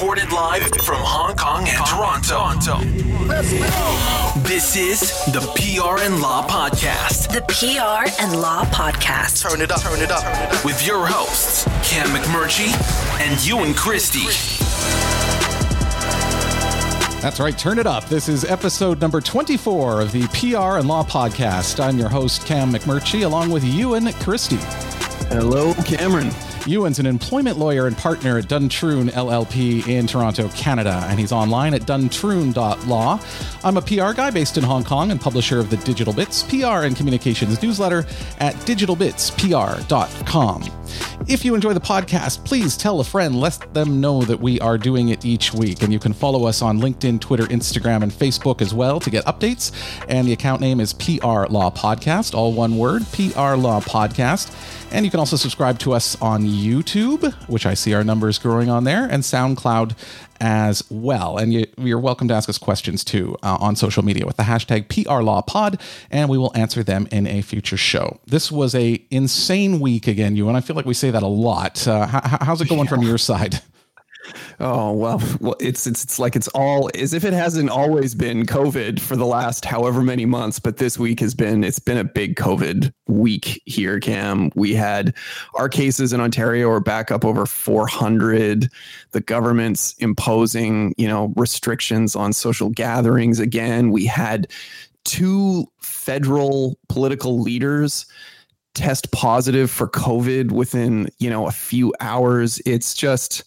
Recorded live from Hong Kong and Toronto. Let's go. This is the PR and Law Podcast. The PR and Law Podcast. Turn it up, turn it up, turn it up. With your hosts, Cam McMurchie and Ewan Christie. That's right, turn it up. This is episode number 24 of the PR and Law Podcast. I'm your host, Cam McMurchie, along with Ewan Christie. Hello, Cameron. Ewan's an employment lawyer and partner at Duntroon LLP in Toronto, Canada, and he's online at duntroon.law. I'm a PR guy based in Hong Kong and publisher of the Digital Bits PR and Communications newsletter at digitalbitspr.com. If you enjoy the podcast, please tell a friend, let them know that we are doing it each week. And you can follow us on LinkedIn, Twitter, Instagram, and Facebook as well to get updates. And the account name is PR Law Podcast, all one word, PR Law Podcast. And you can also subscribe to us on YouTube, which I see our numbers growing on there, and SoundCloud as well. And you, are welcome to ask us questions too uh, on social media with the hashtag PRLawPod, and we will answer them in a future show. This was a insane week again, you and I feel like we say that a lot. Uh, how, how's it going yeah. from your side? Oh well, well, it's it's it's like it's all as if it hasn't always been COVID for the last however many months, but this week has been it's been a big COVID week here. Cam, we had our cases in Ontario are back up over 400. The government's imposing you know restrictions on social gatherings again. We had two federal political leaders test positive for COVID within you know a few hours. It's just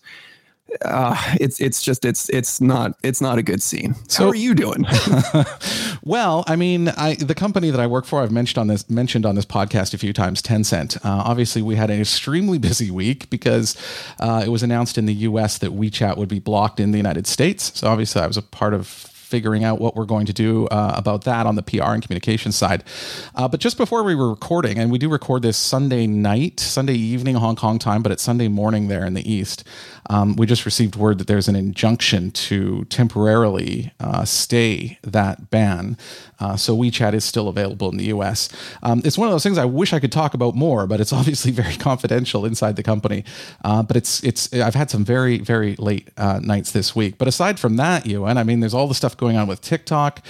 uh, it's it's just it's it's not it's not a good scene. So, How are you doing? well, I mean, I the company that I work for, I've mentioned on this mentioned on this podcast a few times. Tencent. Uh, obviously, we had an extremely busy week because uh, it was announced in the U.S. that WeChat would be blocked in the United States. So obviously, I was a part of figuring out what we're going to do uh, about that on the PR and communication side. Uh, but just before we were recording, and we do record this Sunday night, Sunday evening Hong Kong time, but it's Sunday morning there in the East. Um, we just received word that there's an injunction to temporarily uh, stay that ban. Uh, so WeChat is still available in the US. Um, it's one of those things I wish I could talk about more, but it's obviously very confidential inside the company. Uh, but it's it's I've had some very very late uh, nights this week. But aside from that, Ewan, I mean, there's all the stuff going on with TikTok.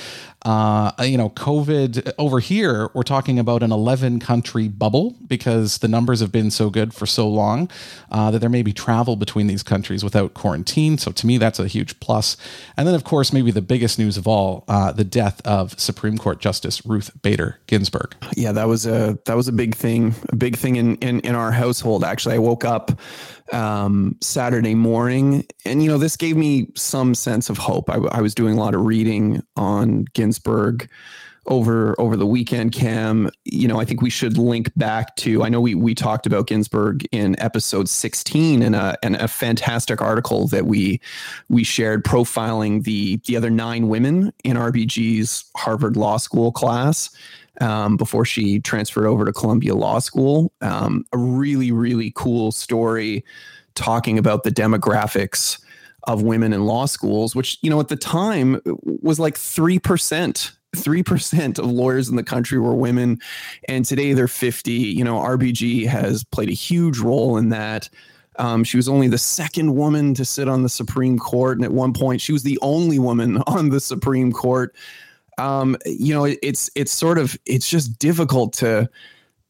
Uh, you know, COVID over here, we're talking about an 11 country bubble because the numbers have been so good for so long uh, that there may be travel between these countries without quarantine. So to me, that's a huge plus. And then, of course, maybe the biggest news of all, uh, the death of Supreme Court Justice Ruth Bader Ginsburg. Yeah, that was a that was a big thing, a big thing in in, in our household. Actually, I woke up um, Saturday morning. And, you know, this gave me some sense of hope. I, I was doing a lot of reading on Ginsburg over over the weekend cam you know i think we should link back to i know we we talked about ginsburg in episode 16 in a and a fantastic article that we we shared profiling the the other nine women in rbg's harvard law school class um, before she transferred over to Columbia Law School. Um, a really, really cool story talking about the demographics of women in law schools, which, you know, at the time was like 3%. 3% of lawyers in the country were women. And today they're 50. You know, RBG has played a huge role in that. Um, she was only the second woman to sit on the Supreme Court. And at one point, she was the only woman on the Supreme Court um, you know, it's it's sort of it's just difficult to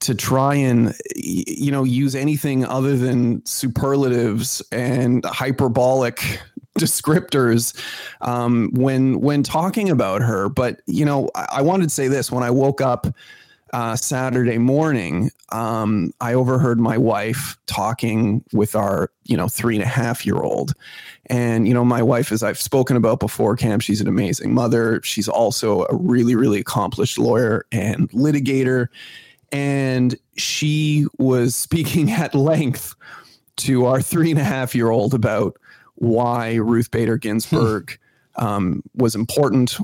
to try and you know use anything other than superlatives and hyperbolic descriptors um, when when talking about her. But you know, I, I wanted to say this when I woke up uh, Saturday morning, um, I overheard my wife talking with our, you know, three and a half year old. And, you know, my wife, as I've spoken about before, Cam, she's an amazing mother. She's also a really, really accomplished lawyer and litigator. And she was speaking at length to our three and a half year old about why Ruth Bader Ginsburg um, was important.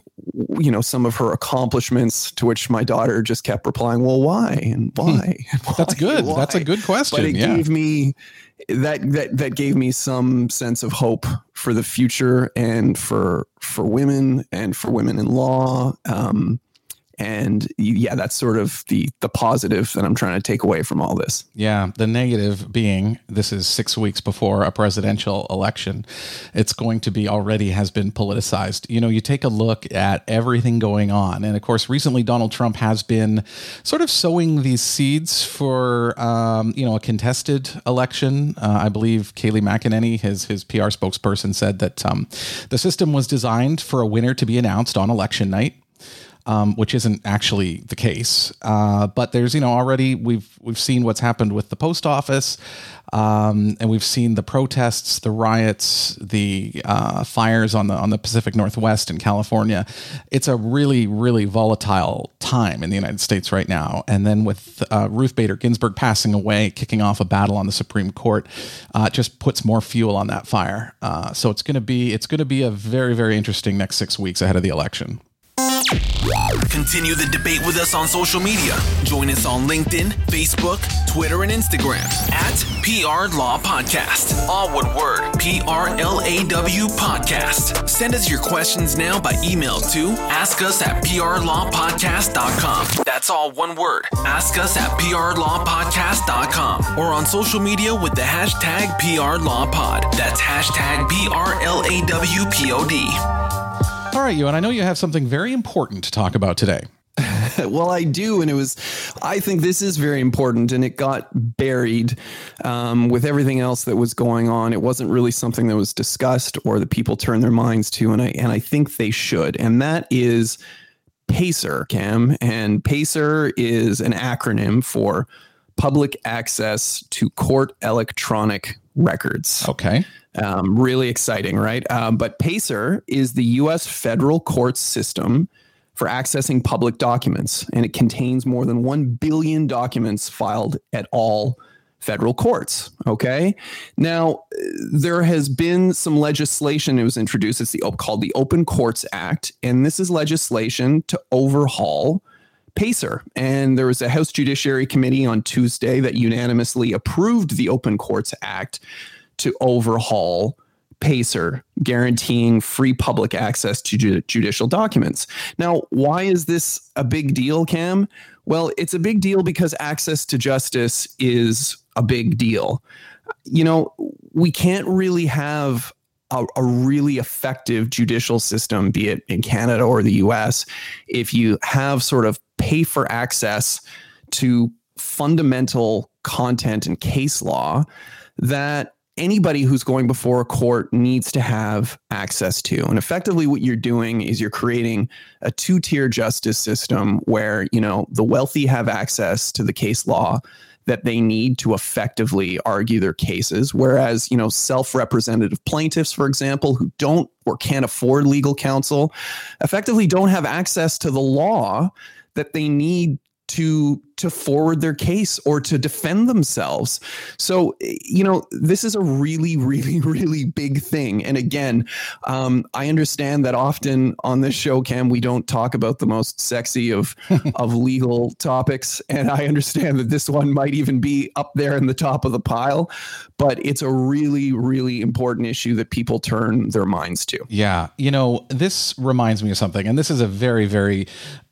You know, some of her accomplishments, to which my daughter just kept replying, "Well, why and hmm. why?" why That's good. Why? That's a good question. But it yeah. gave me that that that gave me some sense of hope for the future and for for women and for women in law. Um, And yeah, that's sort of the the positive that I'm trying to take away from all this. Yeah, the negative being this is six weeks before a presidential election. It's going to be already has been politicized. You know, you take a look at everything going on, and of course, recently Donald Trump has been sort of sowing these seeds for um, you know a contested election. Uh, I believe Kayleigh McEnany, his his PR spokesperson, said that um, the system was designed for a winner to be announced on election night um, which isn't actually the case. Uh, but there's, you know, already we've we've seen what's happened with the post office, um, and we've seen the protests, the riots, the uh, fires on the on the Pacific Northwest in California. It's a really really volatile time in the United States right now. And then with uh, Ruth Bader Ginsburg passing away, kicking off a battle on the Supreme Court, uh, just puts more fuel on that fire. Uh, so it's going to be it's going to be a very very interesting next six weeks ahead of the election. Continue the debate with us on social media. Join us on LinkedIn, Facebook, Twitter, and Instagram at PR Law Podcast. All one word P R L A W Podcast. Send us your questions now by email to ask us at prlawpodcast.com. That's all one word. Ask us at prlawpodcast.com or on social media with the hashtag PRLawPod. That's hashtag P R L A W P O D. Right, you, and I know you have something very important to talk about today. well, I do, and it was. I think this is very important, and it got buried um, with everything else that was going on. It wasn't really something that was discussed or that people turned their minds to, and I and I think they should. And that is PACER, Cam, and PACER is an acronym for Public Access to Court Electronic Records. Okay. Um, really exciting, right? Um, but PACER is the US federal court system for accessing public documents, and it contains more than 1 billion documents filed at all federal courts. Okay. Now, there has been some legislation that was introduced. It's the called the Open Courts Act, and this is legislation to overhaul PACER. And there was a House Judiciary Committee on Tuesday that unanimously approved the Open Courts Act to overhaul PACER, guaranteeing free public access to ju- judicial documents. Now, why is this a big deal, Cam? Well, it's a big deal because access to justice is a big deal. You know, we can't really have a, a, really effective judicial system, be it in Canada or the US, if you have sort of pay for access to fundamental content and case law that anybody who's going before a court needs to have access to. And effectively what you're doing is you're creating a two-tier justice system where, you know, the wealthy have access to the case law that they need to effectively argue their cases whereas, you know, self-representative plaintiffs for example who don't or can't afford legal counsel effectively don't have access to the law that they need to to forward their case or to defend themselves. So, you know, this is a really, really, really big thing. And again, um, I understand that often on this show, Cam, we don't talk about the most sexy of of legal topics, and I understand that this one might even be up there in the top of the pile. But it's a really, really important issue that people turn their minds to. Yeah, you know, this reminds me of something, and this is a very, very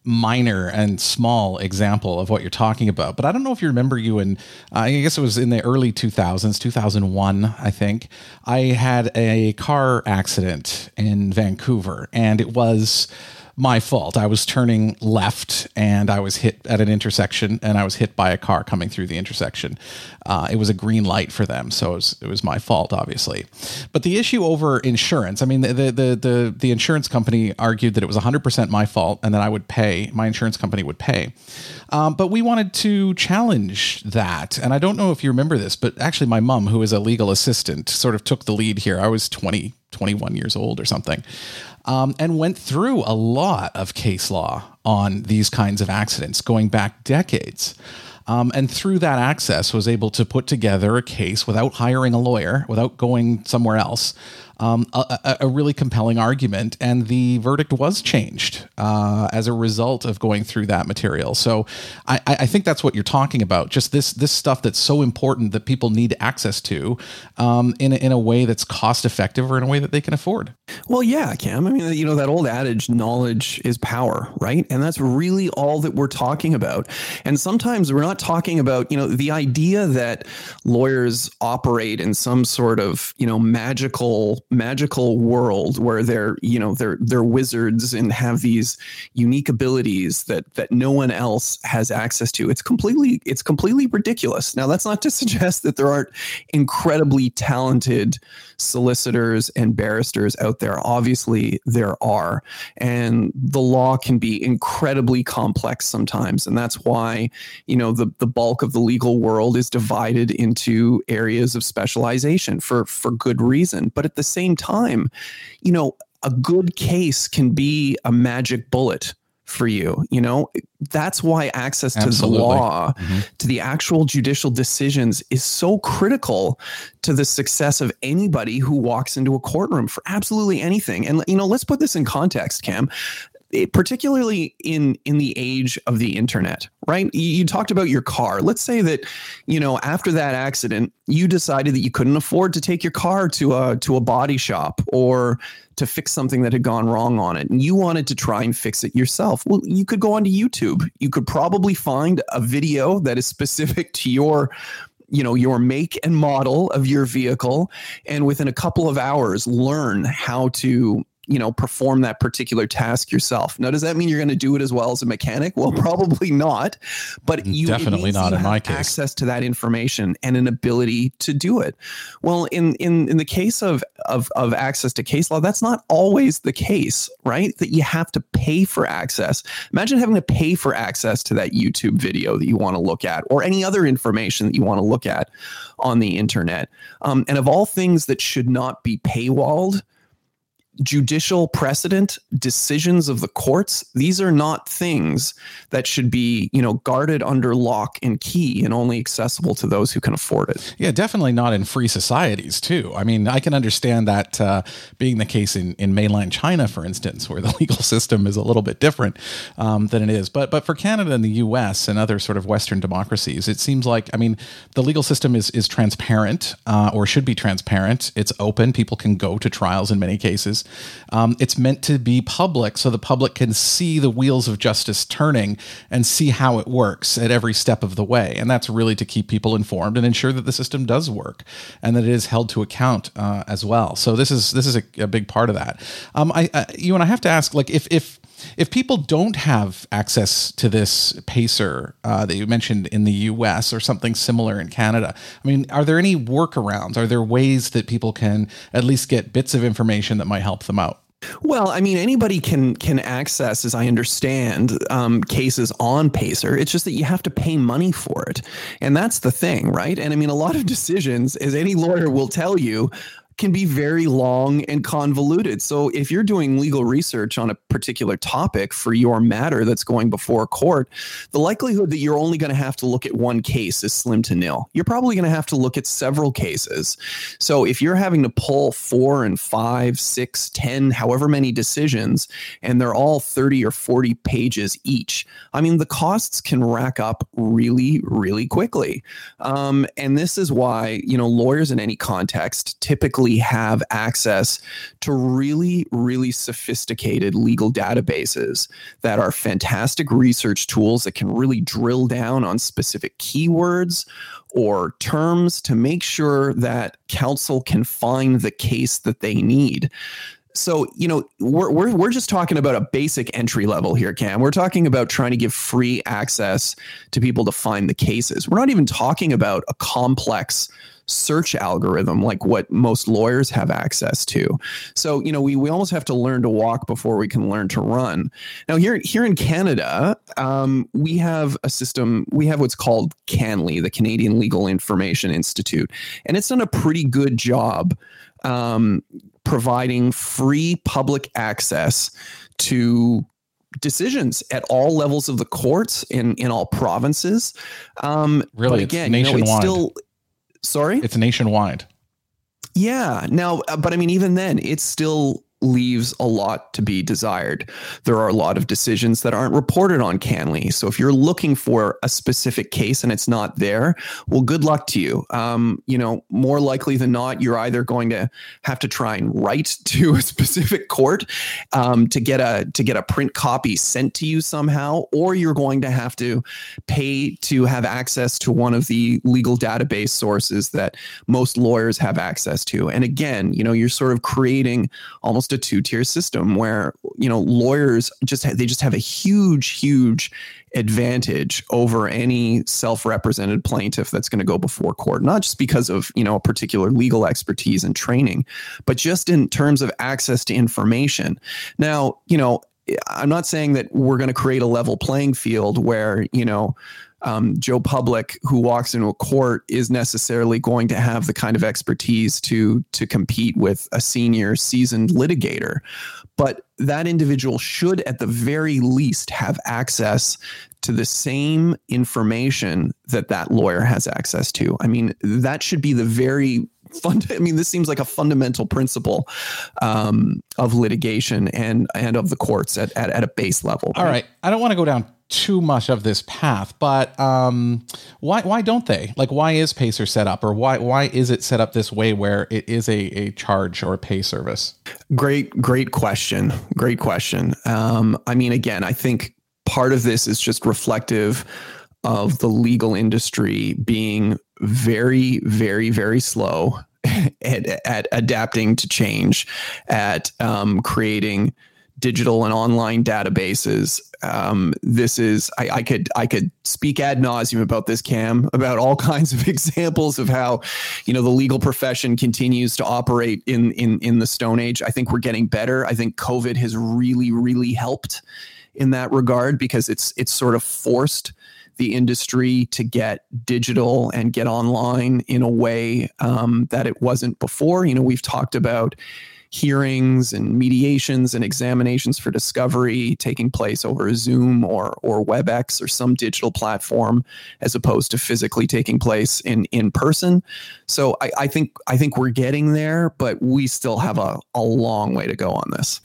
minor and small example of what you're talking about. But I don't know if you remember Ewan, uh, I guess it was in the early 2000s, 2001, I think. I had a car accident in Vancouver, and it was my fault. I was turning left and I was hit at an intersection and I was hit by a car coming through the intersection. Uh, it was a green light for them, so it was, it was my fault, obviously. But the issue over insurance, I mean, the, the, the, the insurance company argued that it was 100% my fault and that I would pay, my insurance company would pay. Um, but we wanted to challenge that. And I don't know if you remember this, but actually, my mom, who is a legal assistant, sort of took the lead here. I was 20, 21 years old or something um, and went through a lot of case law on these kinds of accidents going back decades. Um, and through that access was able to put together a case without hiring a lawyer without going somewhere else um, a, a, really compelling argument, and the verdict was changed uh, as a result of going through that material. So I, I, think that's what you're talking about. Just this this stuff that's so important that people need access to um, in a, in a way that's cost effective or in a way that they can afford. Well, yeah, Cam. I mean, you know that old adage, knowledge is power, right? And that's really all that we're talking about. And sometimes we're not talking about, you know, the idea that lawyers operate in some sort of, you know, magical magical world where they're, you know, they're they're wizards and have these unique abilities that that no one else has access to. It's completely it's completely ridiculous. Now, that's not to suggest that there aren't incredibly talented solicitors and barristers out there. Obviously, there are. And the law can be incredibly complex sometimes. And that's why, you know, the, the bulk of the legal world is divided into areas of specialization for, for good reason. But at the same time, you know, a good case can be a magic bullet for you. You know, that's why access to Absolutely. the law, mm-hmm. to the actual judicial decisions is so critical to the success of anybody who walks into a courtroom for absolutely anything. And, you know, let's put this in context, Cam. It, particularly in in the age of the internet right? You, you, talked about your car. Let's say that you know after that accident you decided that you couldn't afford to take your car to a to a body shop or to fix something that had gone wrong on it and you wanted to try and fix it yourself. Well you could go onto youtube. You could probably find a video that is specific to your you know your make and model of your vehicle and within a couple of hours learn how to you know perform that particular task yourself. Now does that mean you're going to do it as well as a mechanic? Well probably not but you definitely not in my case. access to that information and an ability to do it. Well in in in the case of of of access to case law that's not always the case right? That you have to pay for access. Imagine having to pay for access to that youtube video that you want to look at or any other information that you want to look at on the internet. Um, and of all things that should not be paywalled judicial precedent, decisions of the courts, these are not things that should be, you know, guarded under lock and key and only accessible to those who can afford it. Yeah, definitely not in free societies, too. I mean, I can understand that uh, being the case in, in mainland China, for instance, where the legal system is a little bit different um, than it is. But but for Canada and the US and other sort of Western democracies, it seems like, I mean, the legal system is, is transparent uh, or should be transparent. It's open. People can go to trials in many cases. Um, it's meant to be public so the public can see the wheels of justice turning and see how it works at every step of the way. And that's really to keep people informed and ensure that the system does work and that it is held to account uh, as well. So this is this is a, a big part of that. Um, I, I you and I have to ask like if if if people don't have access to this pacer uh, that you mentioned in the US or something similar in Canada, I mean, are there any workarounds? Are there ways that people can at least get bits of information that might help them out? Well, I mean, anybody can can access, as I understand, um, cases on Pacer. It's just that you have to pay money for it, and that's the thing, right? And I mean, a lot of decisions, as any lawyer will tell you, can be very long and convoluted. So if you're doing legal research on a particular topic for your matter that's going before court, the likelihood that you're only going to have to look at one case is slim to nil. You're probably going to have to look at several cases. So if you're having to pull four and five, six, ten, however many decisions, and they're all 30 or 40 pages each, I mean, the costs can rack up really, really quickly. Um, and this is why, you know, lawyers in any context typically have access to really, really sophisticated legal databases that are fantastic research tools that can really drill down on specific keywords or terms to make sure that counsel can find the case that they need. So, you know, we're, we're, we're just talking about a basic entry level here, Cam. We're talking about trying to give free access to people to find the cases. We're not even talking about a complex search algorithm like what most lawyers have access to. So, you know, we, we almost have to learn to walk before we can learn to run. Now, here, here in Canada, um, we have a system, we have what's called CanLII, the Canadian Legal Information Institute, and it's done a pretty good job um, providing free public access to decisions at all levels of the courts in in all provinces. Um, really, again, nationwide. You know, it's still Sorry? It's nationwide. Yeah. Now, uh, but I mean, even then, it's still leaves a lot to be desired. There are a lot of decisions that aren't reported on CanLII. So if you're looking for a specific case and it's not there, well, good luck to you. Um, you know, more likely than not, you're either going to have to try and write to a specific court um, to get a to get a print copy sent to you somehow, or you're going to have to pay to have access to one of the legal database sources that most lawyers have access to. And again, you know, you're sort of creating almost almost a two tier system where you know lawyers just ha- they just have a huge huge advantage over any self-represented plaintiff that's going to go before court not just because of you know a particular legal expertise and training but just in terms of access to information. Now you know i'm not saying that we're going to create a level playing field where you know um, Joe Public, who walks into a court, is necessarily going to have the kind of expertise to to compete with a senior, seasoned litigator. But that individual should, at the very least, have access to the same information that that lawyer has access to. I mean, that should be the very fund. I mean, this seems like a fundamental principle um, of litigation and and of the courts at, at, at a base level. All right, I don't want to go down too much of this path, but um, why why don't they? Like, why is Pacer set up, or why why is it set up this way where it is a a charge or a pay service? Great, great question. Great question. Um, I mean, again, I think part of this is just reflective of the legal industry being very, very, very slow at, at adapting to change, at um, creating digital and online databases. Um, this is I, I, could I could speak ad nauseum about this, Cam, about all kinds of examples of how you know the legal profession continues to operate in in in the Stone Age. I think we're getting better. I think COVID has really really helped in that regard because it's it's sort of forced the industry to get digital and get online in a way um, that it wasn't before. You know, we've talked about hearings and mediations and examinations for discovery taking place over Zoom or or WebEx or some digital platform as opposed to physically taking place in in person. So I, I think I think we're getting there, but we still have a, a long way to go on this.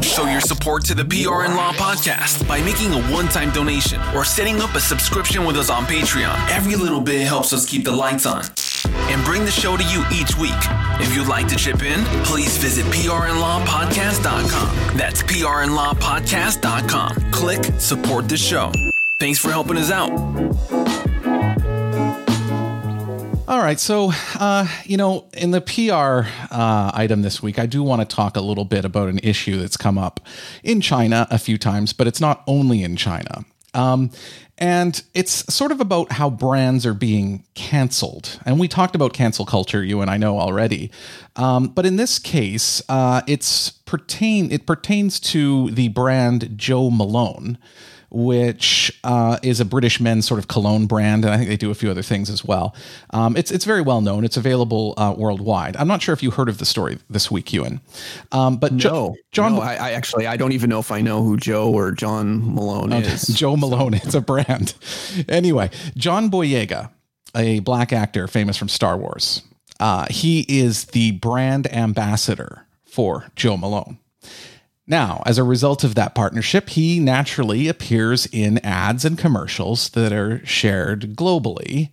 Show your support to the PR and Law podcast by making a one time donation or setting up a subscription with us on Patreon. Every little bit helps us keep the lights on and bring the show to you each week. If you'd like to chip in, please visit prnlawpodcast.com. That's prnlawpodcast.com. Click support the show. Thanks for helping us out. All right. So, uh, you know, in the PR uh, item this week, I do want to talk a little bit about an issue that's come up in China a few times, but it's not only in China. Um, and it's sort of about how brands are being canceled. And we talked about cancel culture, you and I know already. Um, but in this case, uh, it's pertain it pertains to the brand Jo Malone which uh, is a British men's sort of cologne brand, and I think they do a few other things as well. Um, it's it's very well known. It's available uh, worldwide. I'm not sure if you heard of the story this week, Ewan. Um, but no, jo- John, no, I, I, actually I don't even know if I know who Joe or John Malone okay. is. Jo Malone, it's a brand. anyway, John Boyega, a black actor famous from Star Wars. Uh, he is the brand ambassador for Jo Malone. Now, as a result of that partnership, he naturally appears in ads and commercials that are shared globally,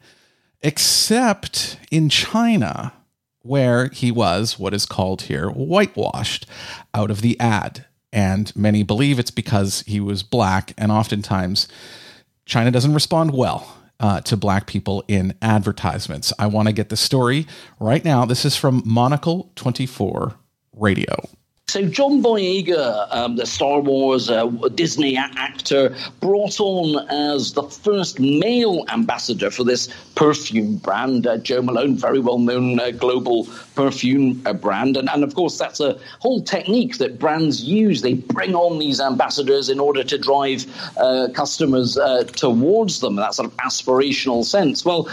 except in China, where he was what is called here whitewashed out of the ad. And many believe it's because he was black, and oftentimes China doesn't respond well uh, to black people in advertisements. I want to get the story right now. This is from Monocle 24 Radio. So John Boyega, um, the Star Wars uh, Disney actor, brought on as the first male ambassador for this perfume brand. Uh, Jo Malone, very well-known uh, global perfume uh, brand, and, and of course that's a whole technique that brands use. They bring on these ambassadors in order to drive uh, customers uh, towards them. That sort of aspirational sense. Well,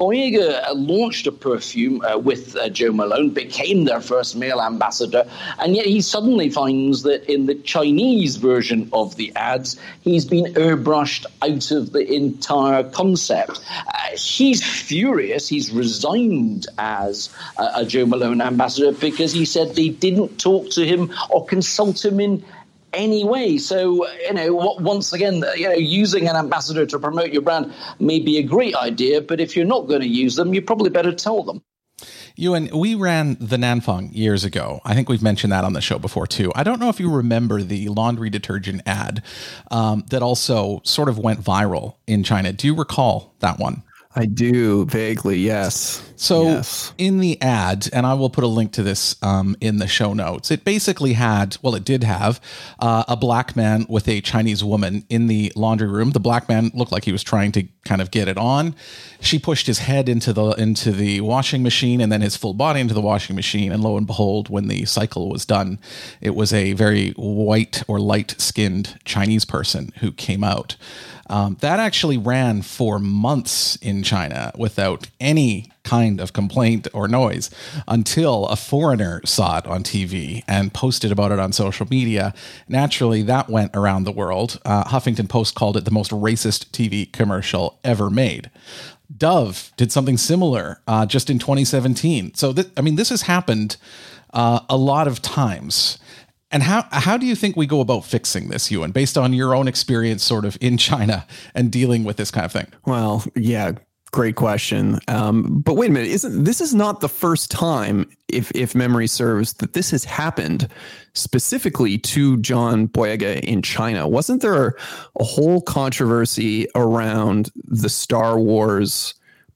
Boyega launched a perfume with Jo Malone, became their first male ambassador, and yet he suddenly finds that in the Chinese version of the ads, he's been airbrushed out of the entire concept. Uh, he's furious. He's resigned as uh, a Jo Jo Malone ambassador because he said they didn't talk to him or consult him in any way. So, you know, once again, you know, using an ambassador to promote your brand may be a great idea, but if you're not going to use them, you probably better tell them. Ewan, we ran the Nanfang years ago. I think we've mentioned that on the show before too. I don't know if you remember the laundry detergent ad um, that also sort of went viral in China. Do you recall that one? I do vaguely, yes. So yes. in the ad, and I will put a link to this um, in the show notes. It basically had, well, it did have uh, a black man with a Chinese woman in the laundry room. The black man looked like he was trying to kind of get it on. She pushed his head into the into the washing machine, and then his full body into the washing machine. And lo and behold, when the cycle was done, it was a very white or light skinned Chinese person who came out. Um, that actually ran for months in China without any kind of complaint or noise until a foreigner saw it on TV and posted about it on social media. Naturally, that went around the world. Uh, Huffington Post called it the most racist TV commercial ever made. Dove did something similar uh, just in 2017. So, th- I mean, this has happened uh, a lot of times. And how how do you think we go about fixing this, Ewan, based on your own experience, sort of in China and dealing with this kind of thing? Well, yeah, great question. Um, but wait a minute, isn't this is not the first time, if if memory serves, that this has happened specifically to John Boyega in China? Wasn't there a whole controversy around the Star Wars?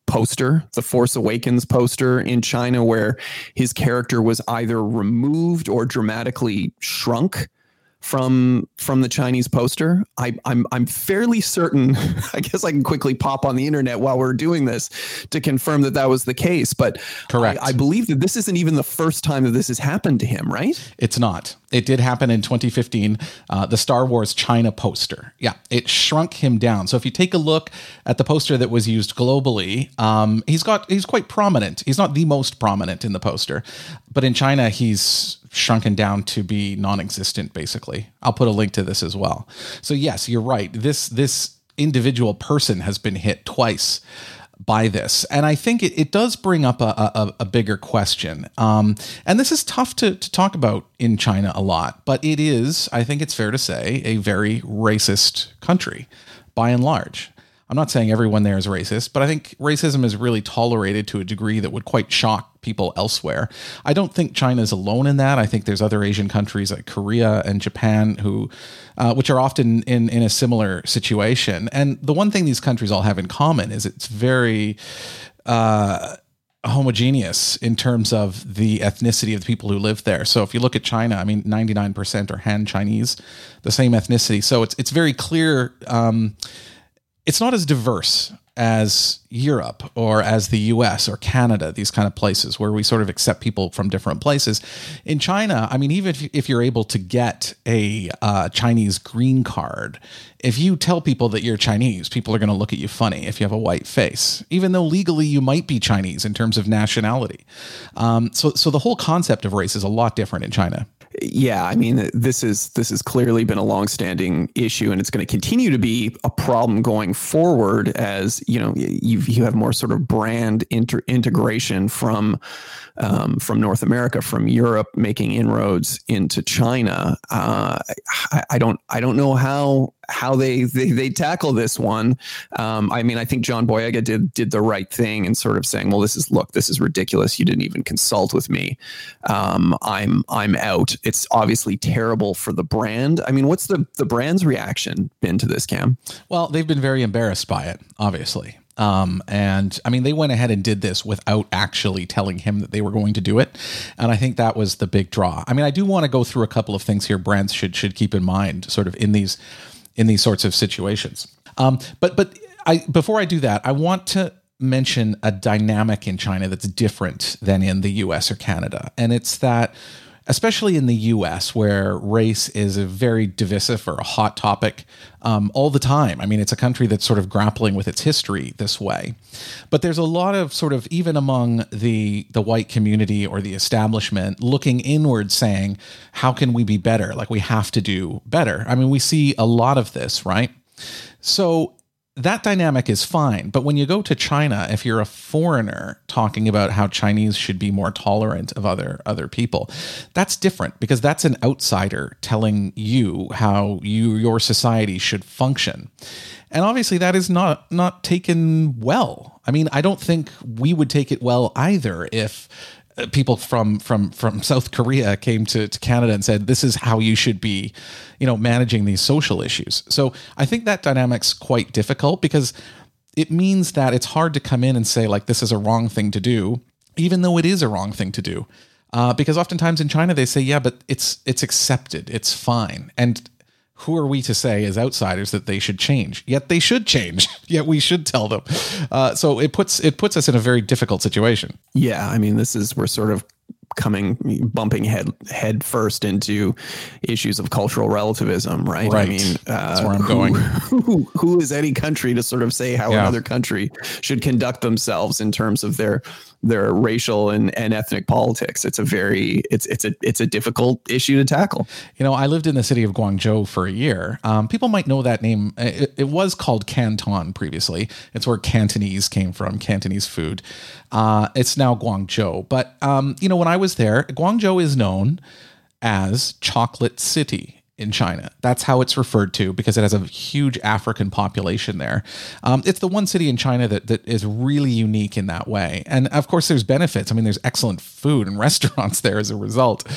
Poster, the Force Awakens poster in China, where his character was either removed or dramatically shrunk from from the Chinese poster. I, I'm I'm fairly certain. I guess I can quickly pop on the internet while we're doing this to confirm that that was the case. But correct. I, I believe that this isn't even the first time that this has happened to him, right? It's not. It did happen in 2015. Uh, the Star Wars China poster. Yeah, it shrunk him down. So if you take a look at the poster that was used globally, um, he's got he's quite prominent. He's not the most prominent in the poster, but in China he's shrunken down to be non-existent basically. I'll put a link to this as well. So yes you're right. This this individual person has been hit twice by this. And i think it, it does bring up a, a, a bigger question. Um, and this is tough to, to talk about in china a lot but it is i think it's fair to say a very racist country by and large. I'm not saying everyone there is racist, but I think racism is really tolerated to a degree that would quite shock people elsewhere. I don't think China is alone in that. I think there's other Asian countries like Korea and Japan who, uh, which are often in in a similar situation. And the one thing these countries all have in common is it's very. Uh, homogeneous in terms of the ethnicity of the people who live there. So if you look at China, I mean, 99% are Han Chinese, the same ethnicity. So it's it's very clear um, it's not as diverse as Europe or as the US or Canada, these kind of places where we sort of accept people from different places. In China, I mean, even if, if you're able to get a uh, Chinese green card, if you tell people that you're Chinese, people are going to look at you funny if you have a white face, even though legally you might be Chinese in terms of nationality. Um, so, so the whole concept of race is a lot different in China yeah, I mean, this is this has clearly been a longstanding issue, and it's going to continue to be a problem going forward as you know you you have more sort of brand inter- integration from um, from North America, from Europe, making inroads into China. Uh, I, I, don't I don't know how how they they, they tackle this one. Um, I mean, I think John Boyega did did the right thing in sort of saying, "Well, this is look, this is ridiculous. You didn't even consult with me. Um, I'm I'm out." It's obviously terrible for the brand. I mean, what's the the brand's reaction been to this, Cam? Well, they've been very embarrassed by it, obviously. Um, and I mean, they went ahead and did this without actually telling him that they were going to do it. And I think that was the big draw. I mean, I do want to go through a couple of things here brands should should keep in mind, sort of in these in these sorts of situations. Um, but but I before I do that, I want to mention a dynamic in China that's different than in the US or Canada. And it's that especially in the US, where race is a very divisive or a hot topic um, all the time. I mean, it's a country that's sort of grappling with its history this way. But there's a lot of sort of, even among the, the white community or the establishment, looking inward saying, how can we be better? Like, we have to do better. I mean, we see a lot of this, right? So that dynamic is fine. But when you go to China, if you're a foreigner talking about how Chinese should be more tolerant of other other people, that's different because that's an outsider telling you how you your society should function. And obviously that is not not taken well. I mean, I don't think we would take it well either if people from from from South Korea came to, to Canada and said this is how you should be, you know, managing these social issues. So I think that dynamic's quite difficult because it means that it's hard to come in and say like this is a wrong thing to do, even though it is a wrong thing to do. Uh, because oftentimes in China they say yeah, but it's it's accepted, it's fine, and who are we to say as outsiders that they should change? Yet they should change. Yet we should tell them. Uh, so it puts it puts us in a very difficult situation. Yeah, I mean, this is we're sort of coming bumping head head first into issues of cultural relativism, right? Right. I mean, uh, That's where I'm who- going. Who, who is any country to sort of say how Yeah. another country should conduct themselves in terms of their their racial and, and ethnic politics? It's a very it's it's a it's a difficult issue to tackle. You know, I lived in the city of Guangzhou for a year. Um, people might know that name. It, it was called Canton previously. It's where Cantonese came from, Cantonese food. Uh, it's now Guangzhou. But, um, you know, when I was there, Guangzhou is known as Chocolate City in China. That's how it's referred to because it has a huge African population there. Um, it's the one city in China that that is really unique in that way. And of course, there's benefits. I mean, there's excellent food and restaurants there as a result.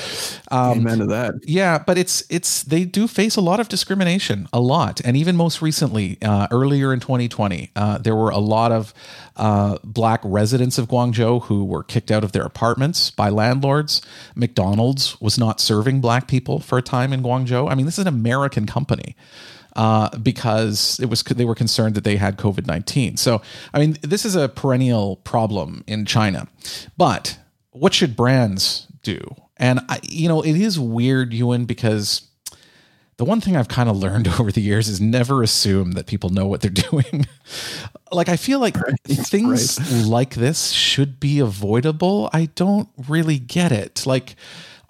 Um, Amen to that. yeah, but it's it's they do face a lot of discrimination, a lot, and even most recently, uh, earlier in 2020, uh, there were a lot of uh, black residents of Guangzhou who were kicked out of their apartments by landlords. McDonald's was not serving black people for a time in Guangzhou. I mean, this is an American company uh, because it was they were concerned that they had COVID nineteen. So, I mean, this is a perennial problem in China. But what should brands do? And I, you know, it is weird, Ewan, because the one thing I've kind of learned over the years is never assume that people know what they're doing. like I feel like things like this should be avoidable. I don't really get it. Like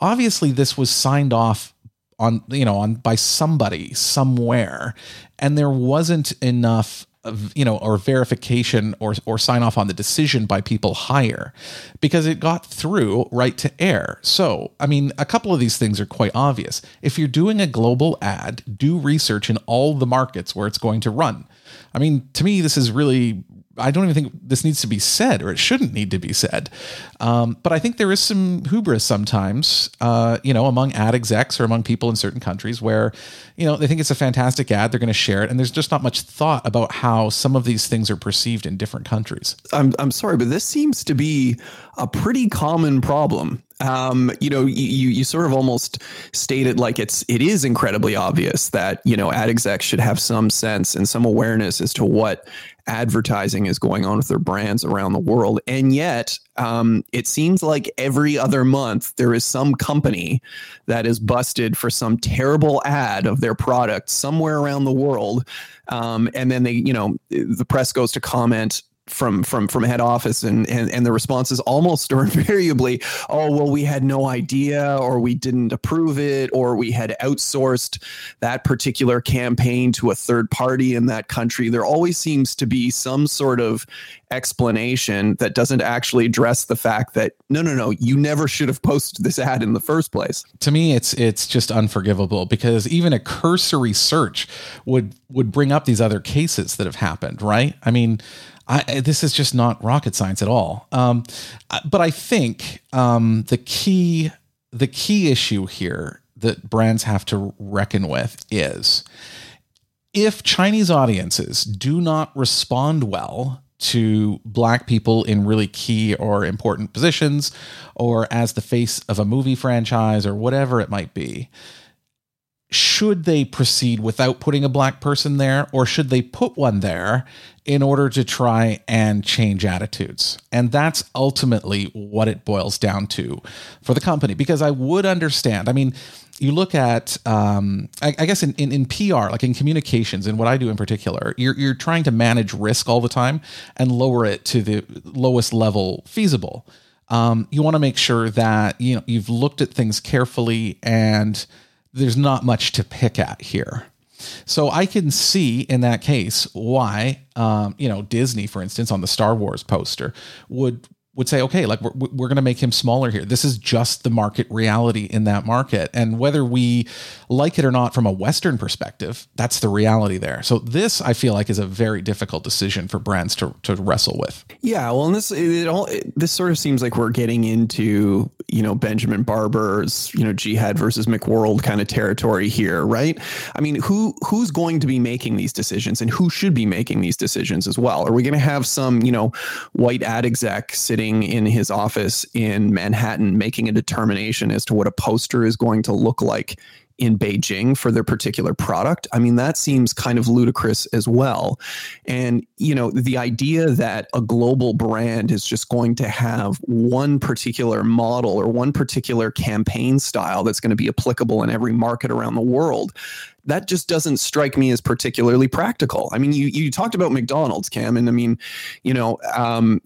obviously this was signed off on you know on by somebody somewhere and there wasn't enough you know or verification or or sign off on the decision by people higher because it got through right to air. So i mean a couple of these things are quite obvious. If you're doing a global ad do research in all the markets where it's going to run. I mean to me this is really I don't even think this needs to be said, or it shouldn't need to be said. Um, but I think there is some hubris sometimes, uh, you know, among ad execs or among people in certain countries where, you know, they think it's a fantastic ad, they're going to share it, and there's just not much thought about how some of these things are perceived in different countries. I'm I'm sorry, but this seems to be a pretty common problem. Um, you know, you, you sort of almost state it like it's it is incredibly obvious that you know ad execs should have some sense and some awareness as to what advertising is going on with their brands around the world, and yet um, it seems like every other month there is some company that is busted for some terrible ad of their product somewhere around the world, um, and then they you know the press goes to comment from from from head office and and, and the response is almost or invariably oh well we had no idea or we didn't approve it or we had outsourced that particular campaign to a third party in that country. There always seems to be some sort of explanation that doesn't actually address the fact that no no no you never should have posted this ad in the first place. To me it's it's just unforgivable because even a cursory search would would bring up these other cases that have happened right? I mean I, this is just not rocket science at all. Um, but i think um, the key the key issue here that brands have to reckon with is if chinese audiences do not respond well to black people in really key or important positions or as the face of a movie franchise or whatever it might be should they proceed without putting a black person there or should they put one there in order to try and change attitudes? And that's ultimately what it boils down to for the company. Because i would understand i mean you look at um, I, I, guess in, in, in pr like in communications and what i do in particular you're, you're trying to manage risk all the time and lower it to the lowest level feasible. Um, you want to make sure that you know you've looked at things carefully and there's not much to pick at here. So I can see in that case why, um, you know, Disney, for instance, on the Star Wars poster would would say, okay, like we're, we're going to make him smaller here. This is just the market reality in that market. And whether we like it or not from a Western perspective, that's the reality there. So this, I feel like, is a very difficult decision for brands to, to wrestle with. Yeah. Well, and this, it all, it, this sort of seems like we're getting into, you know, Benjamin Barber's, you know, Jihad versus McWorld kind of territory here, right? I mean, who, who's going to be making these decisions and who should be making these decisions as well? Are we going to have some, you know, white ad exec sitting sitting in his office in Manhattan making a determination as to what a poster is going to look like in Beijing for their particular product. I mean, that seems kind of ludicrous as well. And, you know, the idea that a global brand is just going to have one particular model or one particular campaign style that's going to be applicable in every market around the world that just doesn't strike me as particularly practical. I mean, you you talked about McDonald's, Cam, and I mean, you know, um,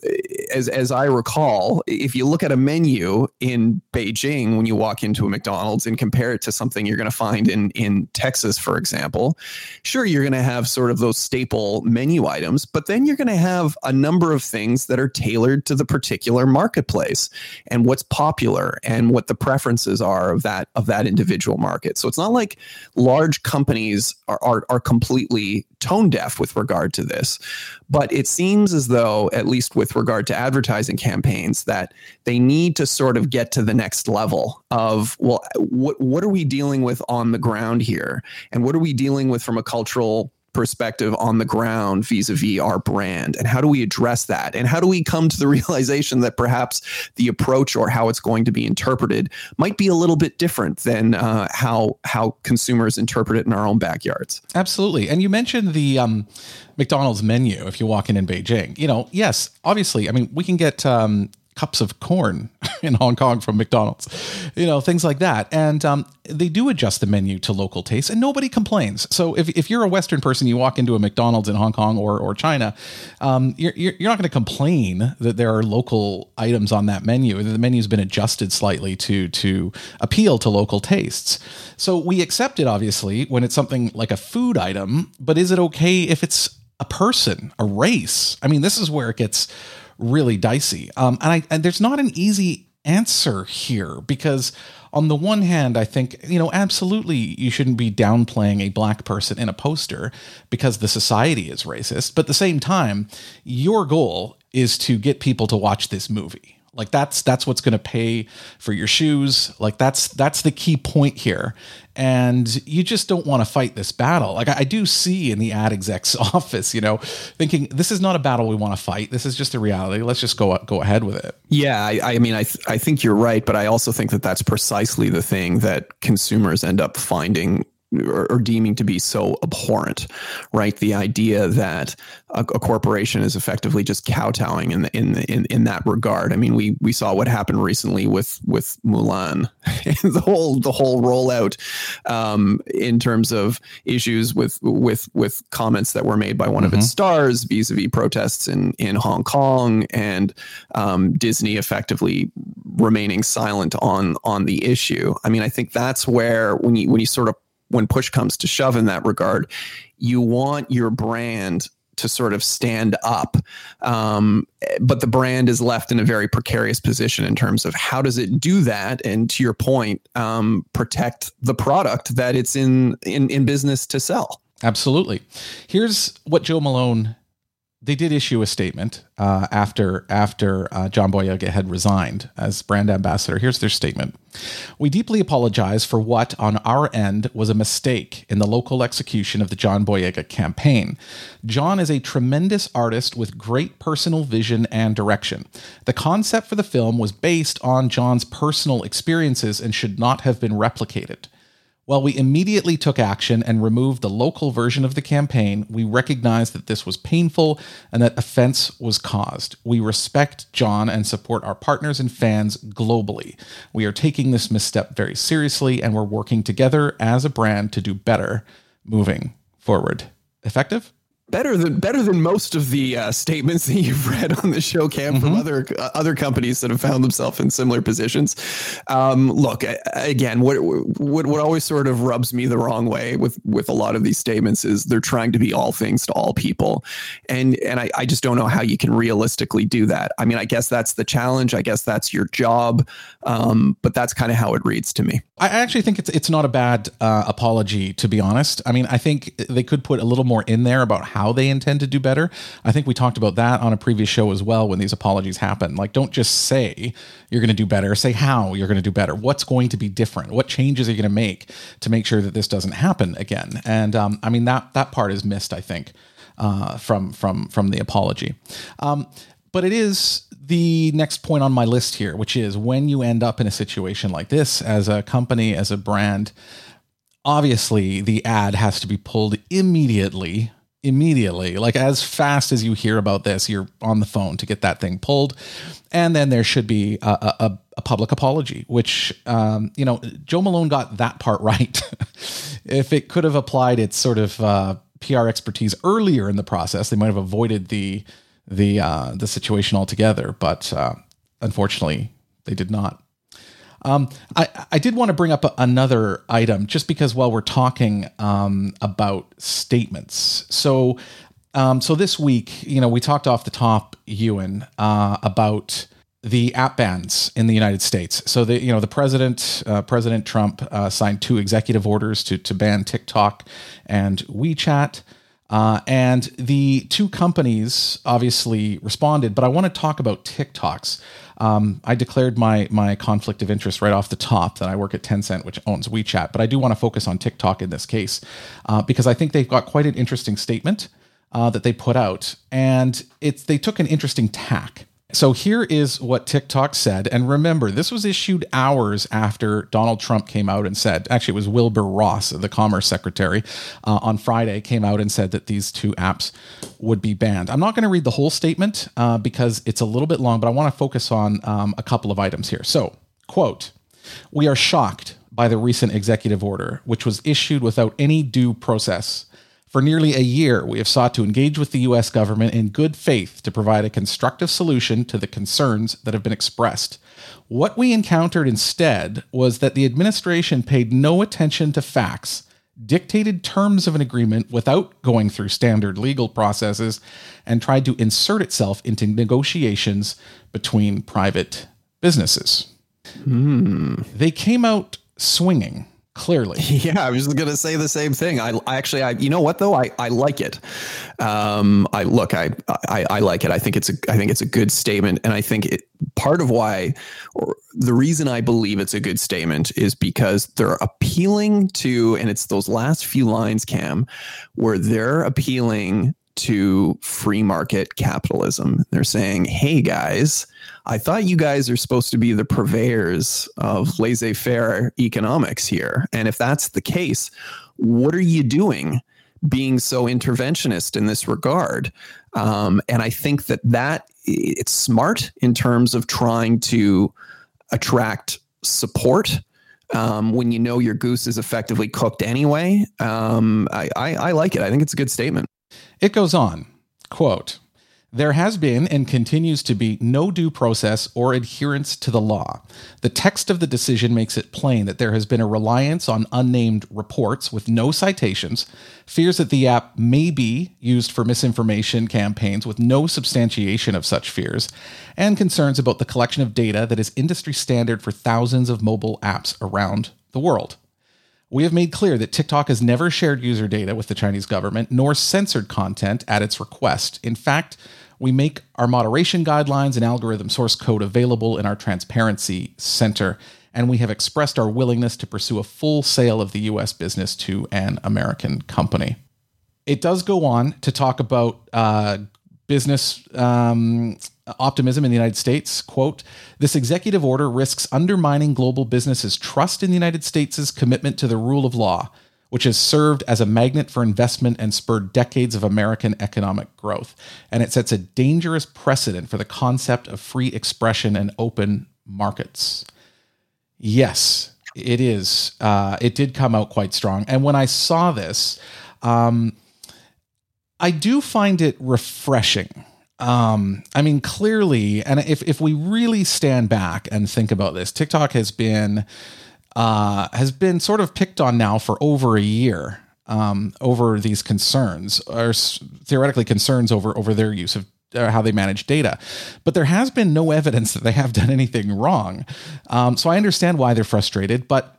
as as I recall, if you look at a menu in Beijing when you walk into a McDonald's and compare it to something you're going to find in in Texas, for example, sure you're going to have sort of those staple menu items, but then you're going to have a number of things that are tailored to the particular marketplace and what's popular and what the preferences are of that of that individual market. So it's not like large companies are, are, are completely tone deaf with regard to this. But it seems as though, at least with regard to advertising campaigns, that they need to sort of get to the next level of, well, what, what are we dealing with on the ground here? And what are we dealing with from a cultural perspective on the ground vis-a-vis our brand? And how do we address that? And how do we come to the realization that perhaps the approach or how it's going to be interpreted might be a little bit different than uh, how how consumers interpret it in our own backyards? Absolutely. And you mentioned the um, mcdonald's menu if you walk in in beijing. You know yes obviously i mean we can get um, cups of corn in Hong Kong from McDonald's, you know, things like that. And um, they do adjust the menu to local tastes, and nobody complains. So if, if you're a Western person, you walk into a McDonald's in Hong Kong or, or China, um, you're, you're not going to complain that there are local items on that menu. The menu's been adjusted slightly to to appeal to local tastes. So we accept it, obviously, when it's something like a food item, but is it okay if it's a person, a race? I mean, this is where it gets really dicey. Um, and I and there's not an easy answer here because on the one hand, I think, you know, absolutely you shouldn't be downplaying a black person in a poster because the society is racist. But at the same time, your goal is to get people to watch this movie. Like that's that's what's going to pay for your shoes. Like that's that's the key point here. And you just don't want to fight this battle. Like I, I do see in the ad exec's office, you know, thinking this is not a battle we want to fight. This is just a reality. Let's just go go ahead with it. Yeah, I, I mean, I th- I think you're right, but I also think that that's precisely the thing that consumers end up finding or, or, deeming to be so abhorrent, right? The idea that a, a, corporation is effectively just kowtowing in the, in, the, in in that regard. I mean, we we saw what happened recently with with Mulan, the whole the whole rollout um, in terms of issues with with with comments that were made by one mm-hmm. of its mm-hmm. stars vis-a-vis protests in in Hong Kong and um, Disney effectively remaining silent on on the issue. I mean, I think that's where when you when you sort of when push comes to shove in that regard, you want your brand to sort of stand up. Um, but the brand is left in a very precarious position in terms of how does it do that? And to your point, um, protect the product that it's in, in, in business to sell. Absolutely. Here's what Jo Malone they did issue a statement uh, after after uh, John Boyega had resigned as brand ambassador. Here's their statement: We deeply apologize for what, on our end, was a mistake in the local execution of the John Boyega campaign. John is a tremendous artist with great personal vision and direction. The concept for the film was based on John's personal experiences and should not have been replicated. While we immediately took action and removed the local version of the campaign, we recognized that this was painful and that offense was caused. We respect John and support our partners and fans globally. We are taking this misstep very seriously and we're working together as a brand to do better moving forward. Effective? Better than better than most of the uh, statements that you've read on the show cam mm-hmm. from other uh, other companies that have found themselves in similar positions. Um, look again what, what what always sort of rubs me the wrong way with with a lot of these statements is they're trying to be all things to all people. And and I, I just don't know how you can realistically do that. I mean i guess that's the challenge. I guess that's your job. Um, but that's kind of how it reads to me. I actually think it's it's not a bad uh, apology to be honest. I mean i think they could put a little more in there about how they intend to do better. I think we talked about that on a previous show as well when these apologies happen. Like, don't just say you're going to do better, say how you're going to do better. What's going to be different? What changes are you going to make to make sure that this doesn't happen again? And um, I mean, that, that part is missed, I think, uh, from, from, from the apology. Um, but it is the next point on my list here, which is when you end up in a situation like this as a company, as a brand, obviously the ad has to be pulled immediately immediately. Like as fast as you hear about this you're on the phone to get that thing pulled. And then there should be a, a, a public apology which um, you know jo malone got that part right. If it could have applied its sort of uh, pr expertise earlier in the process they might have avoided the the uh, the situation altogether. But uh, unfortunately they did not um, I, I did want to bring up another item just because while we're talking um, about statements. So, um, so this week, you know, we talked off the top, Ewan, uh, about the app bans in the United States. So the you know the president uh, President Trump uh, signed two executive orders to to ban TikTok and WeChat. Uh, and the two companies obviously responded, but I want to talk about TikToks. Um, I declared my my conflict of interest right off the top that I work at Tencent, which owns WeChat, but I do want to focus on TikTok in this case uh, because I think they've got quite an interesting statement uh, that they put out, and it's they took an interesting tack. So here is what TikTok said. And remember, this was issued hours after Donald Trump came out and said, actually, it was Wilbur Ross, the Commerce Secretary, uh, on Friday came out and said that these two apps would be banned. I'm not going to read the whole statement uh, because it's a little bit long, but I want to focus on um, a couple of items here. So, quote, we are shocked by the recent executive order, which was issued without any due process for nearly a year, we have sought to engage with the U.S. government in good faith to provide a constructive solution to the concerns that have been expressed. What we encountered instead was that the administration paid no attention to facts, dictated terms of an agreement without going through standard legal processes, and tried to insert itself into negotiations between private businesses. Mm. They came out swinging clearly. Yeah, I was going to say the same thing. I, I, actually, I, you know what though, I, I like it. Um, I look, I, I, I like it. I think it's a, I think it's a good statement, and I think it, part of why, or the reason I believe it's a good statement is because they're appealing to, and it's those last few lines, Cam, where they're appealing to free market capitalism. They're saying, hey guys, I thought you guys are supposed to be the purveyors of laissez faire economics here. And if that's the case, what are you doing being so interventionist in this regard? Um, and I think that that it's smart in terms of trying to attract support um, when you know your goose is effectively cooked anyway. Um, I, I, I like it. I think it's a good statement. It goes on, quote, there has been and continues to be no due process or adherence to the law. The text of the decision makes it plain that there has been a reliance on unnamed reports with no citations, fears that the app may be used for misinformation campaigns with no substantiation of such fears, and concerns about the collection of data that is industry standard for thousands of mobile apps around the world. We have made clear that TikTok has never shared user data with the Chinese government nor censored content at its request. In fact, we make our moderation guidelines and algorithm source code available in our transparency center, and we have expressed our willingness to pursue a full sale of the US business to an American company. It does go on to talk about uh, business um, optimism in the United States. Quote, this executive order risks undermining global businesses' trust in the United States' commitment to the rule of law, which has served as a magnet for investment and spurred decades of American economic growth. And it sets a dangerous precedent for the concept of free expression and open markets. Yes, it is. Uh, it did come out quite strong. And when I saw this, um, I do find it refreshing. Um, I mean, clearly, and if if we really stand back and think about this, TikTok has been uh, has been sort of picked on now for over a year um, over these concerns, or theoretically concerns over over their use of or how they manage data. But there has been no evidence that they have done anything wrong. Um, so I understand why they're frustrated, but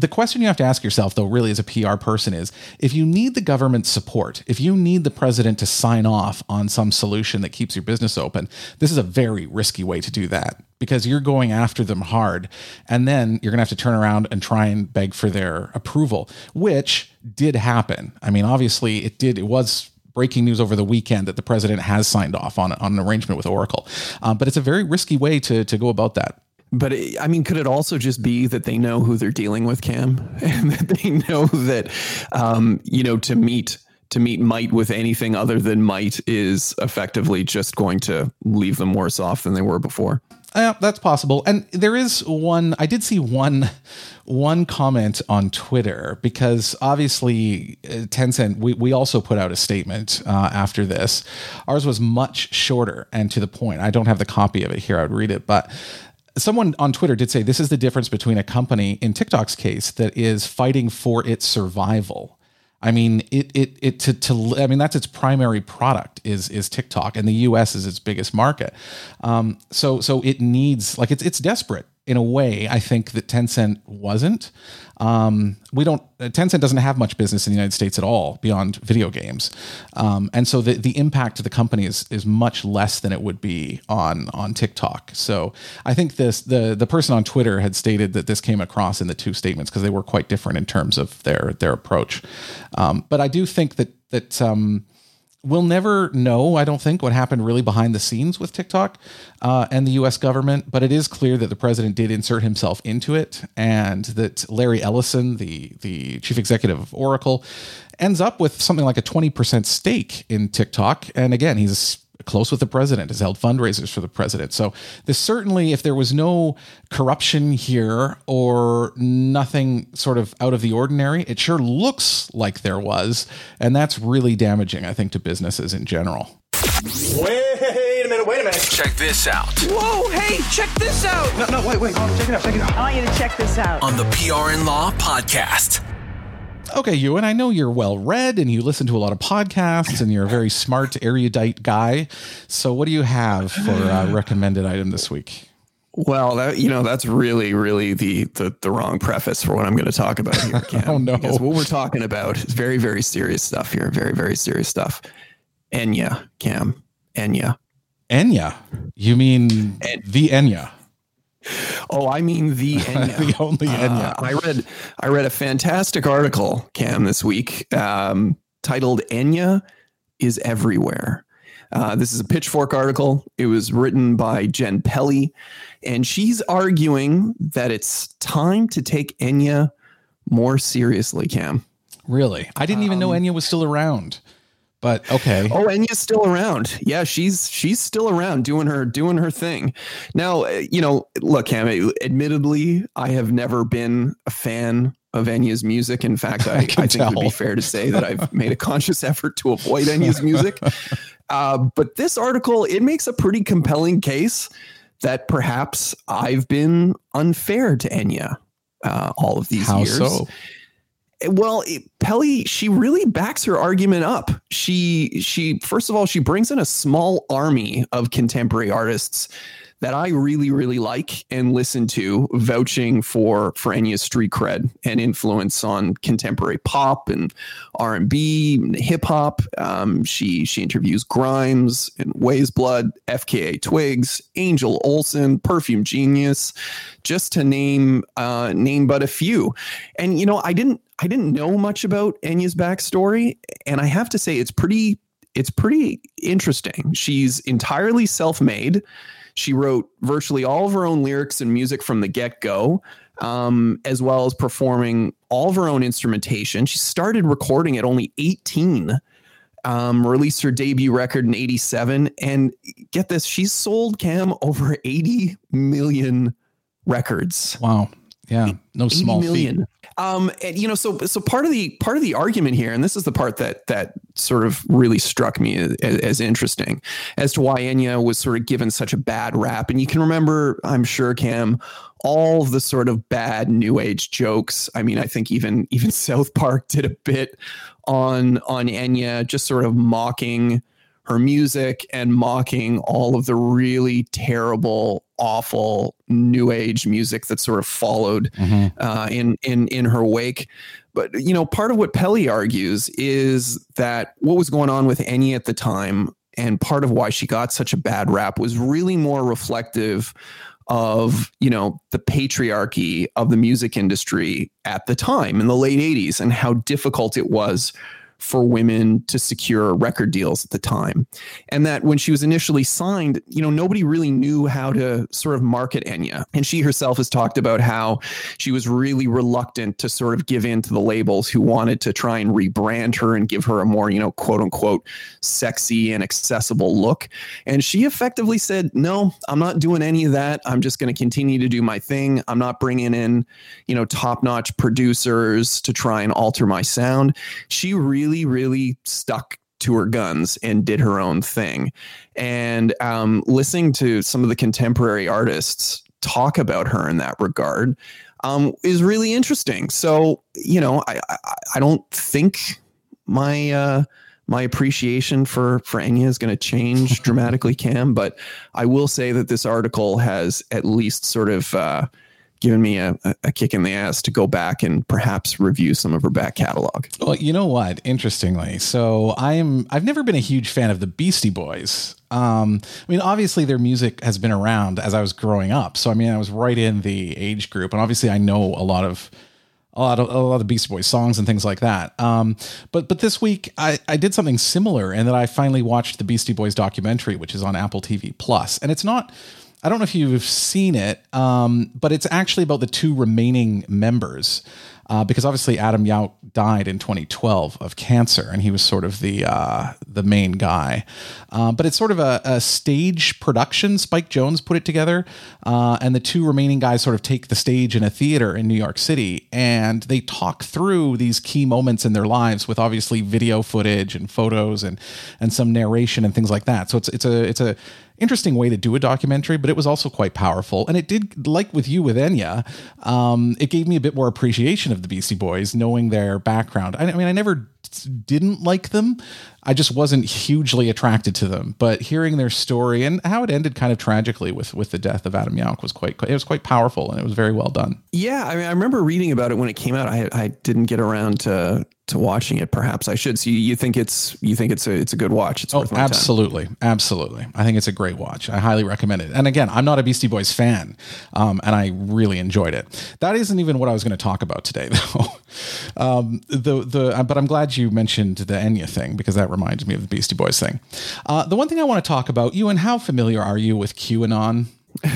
the question you have to ask yourself, though, really as a PR person, is if you need the government support, if you need the president to sign off on some solution that keeps your business open, this is a very risky way to do that because you're going after them hard. And then you're going to have to turn around and try and beg for their approval, which did happen. I mean, obviously, it did, it was breaking news over the weekend that the president has signed off on, on an arrangement with Oracle. Um, but it's a very risky way to, to go about that. But it, I mean, could it also just be that they know who they're dealing with, Cam, and that they know that, um, you know, to meet to meet might with anything other than might is effectively just going to leave them worse off than they were before. Yeah, that's possible. And there is one. I did see one one comment on Twitter because obviously uh, Tencent. We we also put out a statement uh, after this. Ours was much shorter and to the point. I don't have the copy of it here. I would read it, but someone on Twitter did say this is the difference between a company in TikTok's case that is fighting for its survival. I mean, it it it to to I mean that's its primary product is is TikTok, and the U.S. is its biggest market. Um, so so it needs like it's it's desperate in a way. I think that Tencent wasn't. Um, we don't. Tencent doesn't have much business in the United States at all beyond video games, um, and so the the impact to the company is is much less than it would be on on TikTok. So I think this the the person on Twitter had stated that this came across in the two statements because they were quite different in terms of their their approach. Um, but I do think that that um, we'll never know, I don't think, what happened really behind the scenes with TikTok uh, and the US government, but it is clear that the president did insert himself into it and that Larry Ellison, the, the chief executive of Oracle, ends up with something like a 20% stake in TikTok. And again, he's close with the president, has held fundraisers for the president. So this certainly, if there was no corruption here or nothing sort of out of the ordinary, it sure looks like there was. And that's really damaging, I think, to businesses in general. Wait a minute, wait a minute. Check this out. Whoa, hey, check this out. No, no, wait, wait. Oh, check it out, check it out. I want you to check this out. On the PR and Law Podcast. Okay, Ewan, I know you're well read and you listen to a lot of podcasts and you're a very smart, erudite guy. So, what do you have for a recommended item this week? Well, that you know, that's really, really the the, the wrong preface for what I'm going to talk about here. Cam, oh no! Because what we're talking about is very, very serious stuff here. Very, very serious stuff. Enya, Cam, Enya. Enya. You mean en- the Enya? Oh, I mean the Enya. the only Enya. Uh, I read I read a fantastic article, Cam, this week um, titled "Enya is Everywhere." Uh, this is a Pitchfork article. It was written by Jenn Pelly, and she's arguing that it's time to take Enya more seriously. Cam, really? I didn't even know um, Enya was still around. But okay. Oh, Enya's still around. Yeah, she's she's still around doing her doing her thing. Now, uh, you know, look, Cam. Admittedly, I have never been a fan of Enya's music. In fact, I, I, I think tell. it would be fair to say that I've made a conscious effort to avoid Enya's music. Uh, but this article it makes a pretty compelling case that perhaps I've been unfair to Enya uh, all of these How years. So? Well, Pelly, she really backs her argument up. She she first of all, she brings in a small army of contemporary artists that I really, really like and listen to, vouching for for Enya's street cred and influence on contemporary pop and R and B, hip hop. Um, she she interviews Grimes and Weyes Blood, FKA Twigs, Angel Olsen, Perfume Genius, just to name uh, name but a few. And you know, I didn't I didn't know much about Enya's backstory, and I have to say it's pretty it's pretty interesting. She's entirely self-made. She wrote virtually all of her own lyrics and music from the get go, um, as well as performing all of her own instrumentation. She started recording at only 18, um, released her debut record in 87. And get this, she's sold Cam over 80 million records. Wow. Yeah, no small million. Feat. Um, and you know, so so part of the part of the argument here, and this is the part that that sort of really struck me as, as, interesting, as to why Enya was sort of given such a bad rap. And you can remember, I'm sure, Cam, all the sort of bad new age jokes. I mean, I think even even South Park did a bit on on Enya, just sort of mocking her music and mocking all of the really terrible, awful new age music that sort of followed mm-hmm. uh, in in in her wake. But you know, part of what Pelly argues is that what was going on with Enya at the time, and part of why she got such a bad rap was really more reflective of you know the patriarchy of the music industry at the time in the late 80s and how difficult it was for women to secure record deals at the time. And that when she was initially signed, you know, nobody really knew how to sort of market Enya. And she herself has talked about how she was really reluctant to sort of give in to the labels who wanted to try and rebrand her and give her a more, you know, quote unquote, sexy and accessible look. And she effectively said, no, I'm not doing any of that. I'm just going to continue to do my thing. I'm not bringing in, you know, top notch producers to try and alter my sound. She really really, really stuck to her guns and did her own thing. And um, listening to some of the contemporary artists talk about her in that regard um, is really interesting. So, you know, I, I, I don't think my uh, my appreciation for for Enya is going to change dramatically, Cam. But I will say that this article has at least sort of uh, given me a, a kick in the ass to go back and perhaps review some of her back catalog. Well, you know what? Interestingly, so I'm I've never been a huge fan of the Beastie Boys. Um, I mean, obviously their music has been around as I was growing up. So I mean, I was right in the age group, and obviously I know a lot of a lot of a lot of Beastie Boys songs and things like that. Um, but but this week I, I did something similar in that I finally watched the Beastie Boys documentary, which is on Apple TV Plus, and it's not I don't know if you've seen it, um, but it's actually about the two remaining members. Uh, because obviously Adam Yauch died in 2012 of cancer, and he was sort of the uh, the main guy. Uh, but it's sort of a, a, stage production. Spike Jonze put it together, uh, and the two remaining guys sort of take the stage in a theater in New York City, and they talk through these key moments in their lives with obviously video footage and photos and and some narration and things like that. So it's it's a it's a interesting way to do a documentary, but it was also quite powerful. And it did, like with you with Enya, um, it gave me a bit more appreciation of the Beastie Boys, knowing their background. I, I mean, I never didn't like them. I just wasn't hugely attracted to them. But hearing their story and how it ended kind of tragically with with the death of Adam Yauch was quite it was quite powerful and it was very well done. Yeah, I mean, I remember reading about it when it came out. I I didn't get around to to watching it. Perhaps I should. So you, you think it's you think it's a it's a good watch? It's oh, absolutely, time. absolutely. I think it's a great watch. I highly recommend it. And again, I'm not a Beastie Boys fan, um, and I really enjoyed it. That isn't even what I was going to talk about today, though. um, the the but I'm glad you mentioned the Enya thing because that reminds me of the Beastie Boys thing. Uh, the one thing I want to talk about, Ewan how familiar are you with QAnon?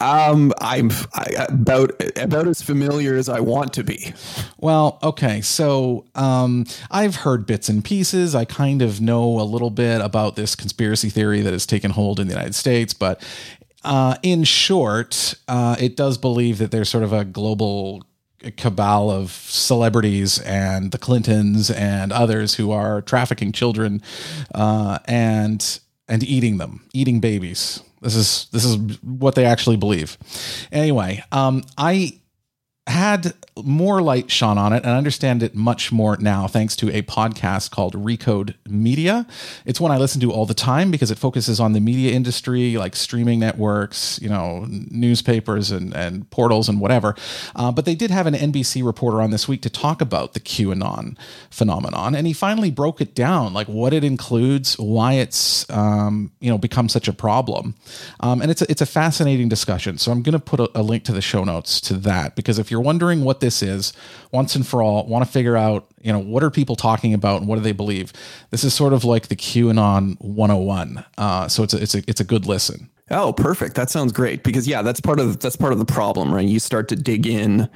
um, I'm I, about about as familiar as I want to be. Well, okay, so um, I've heard bits and pieces. I kind of know a little bit about this conspiracy theory that has taken hold in the United States, but uh, in short, uh, it does believe that there's sort of a global cabal of celebrities and the Clintons and others who are trafficking children uh, and and eating them, eating babies. This is this is what they actually believe. Anyway, um, I had more light shone on it and I understand it much more now thanks to a podcast called Recode Media. It's one I listen to all the time because it focuses on the media industry, like streaming networks, you know, newspapers and, and portals and whatever. Uh, but they did have an NBC reporter on this week to talk about the QAnon phenomenon, and he finally broke it down, like what it includes, why it's um, you know become such a problem, um, and it's a, it's a fascinating discussion. So I'm going to put a, a link to the show notes to that because if you're wondering what this is once and for all, want to figure out, you know, what are people talking about and what do they believe? This is sort of like the QAnon 101. Uh, so it's a, it's a, it's a good listen. Oh, perfect. That sounds great because yeah, that's part of that's part of the problem, right? You start to dig in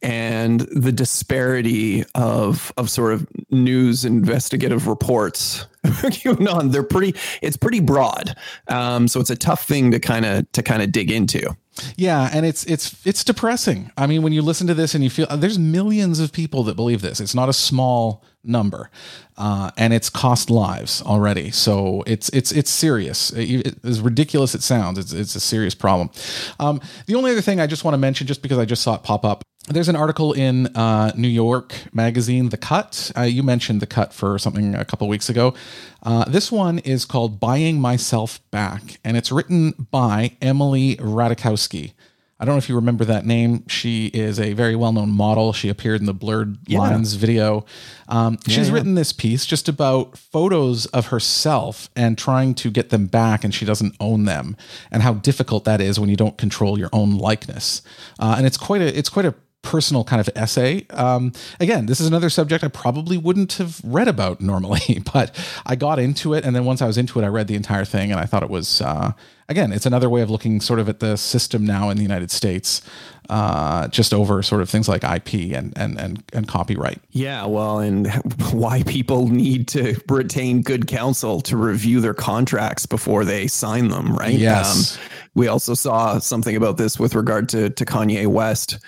and the disparity of of sort of news investigative reports QAnon, they're pretty it's pretty broad. Um, so it's a tough thing to kind of to kind of dig into. Yeah, and it's it's it's depressing. I mean, when you listen to this and you feel there's millions of people that believe this. It's not a small number, uh, and it's cost lives already. So it's it's it's serious. It, as ridiculous it sounds, it's it's a serious problem. Um, the only other thing I just want to mention, just because I just saw it pop up, there's an article in uh, New York Magazine, The Cut. Uh, you mentioned The Cut for something a couple weeks ago. Uh, this one is called Buying Myself Back, and it's written by Emily Ratajkowski. I don't know if you remember that name. She is a very well known model. She appeared in the Blurred Yeah. Lines video. Um, she's yeah. written this piece just about photos of herself and trying to get them back, and she doesn't own them, and how difficult that is when you don't control your own likeness. Uh, and it's quite a it's quite a personal kind of essay. Um, again, this is another subject I probably wouldn't have read about normally, but I got into it, and then once I was into it, I read the entire thing, and I thought it was uh, again, it's another way of looking sort of at the system now in the United States, uh, just over sort of things like IP and and and, and copyright. Yeah, well, and why people need to retain good counsel to review their contracts before they sign them, right? Yes. Um, we also saw something about this with regard to, to Kanye West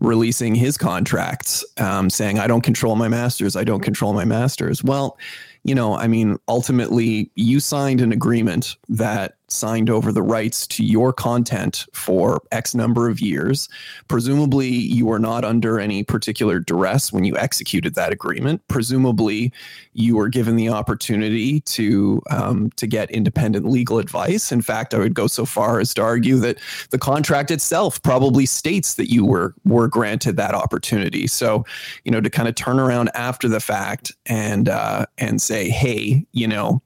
releasing his contracts, um, saying, I don't control my masters. I don't control my masters. Well, you know, I mean, ultimately, you signed an agreement that signed over the rights to your content for X number of years. Presumably, you were not under any particular duress when you executed that agreement. Presumably, you were given the opportunity to um, to get independent legal advice. In fact, I would go so far as to argue that the contract itself probably states that you were were granted that opportunity. So, you know, to kind of turn around after the fact and uh, and say, hey, you know,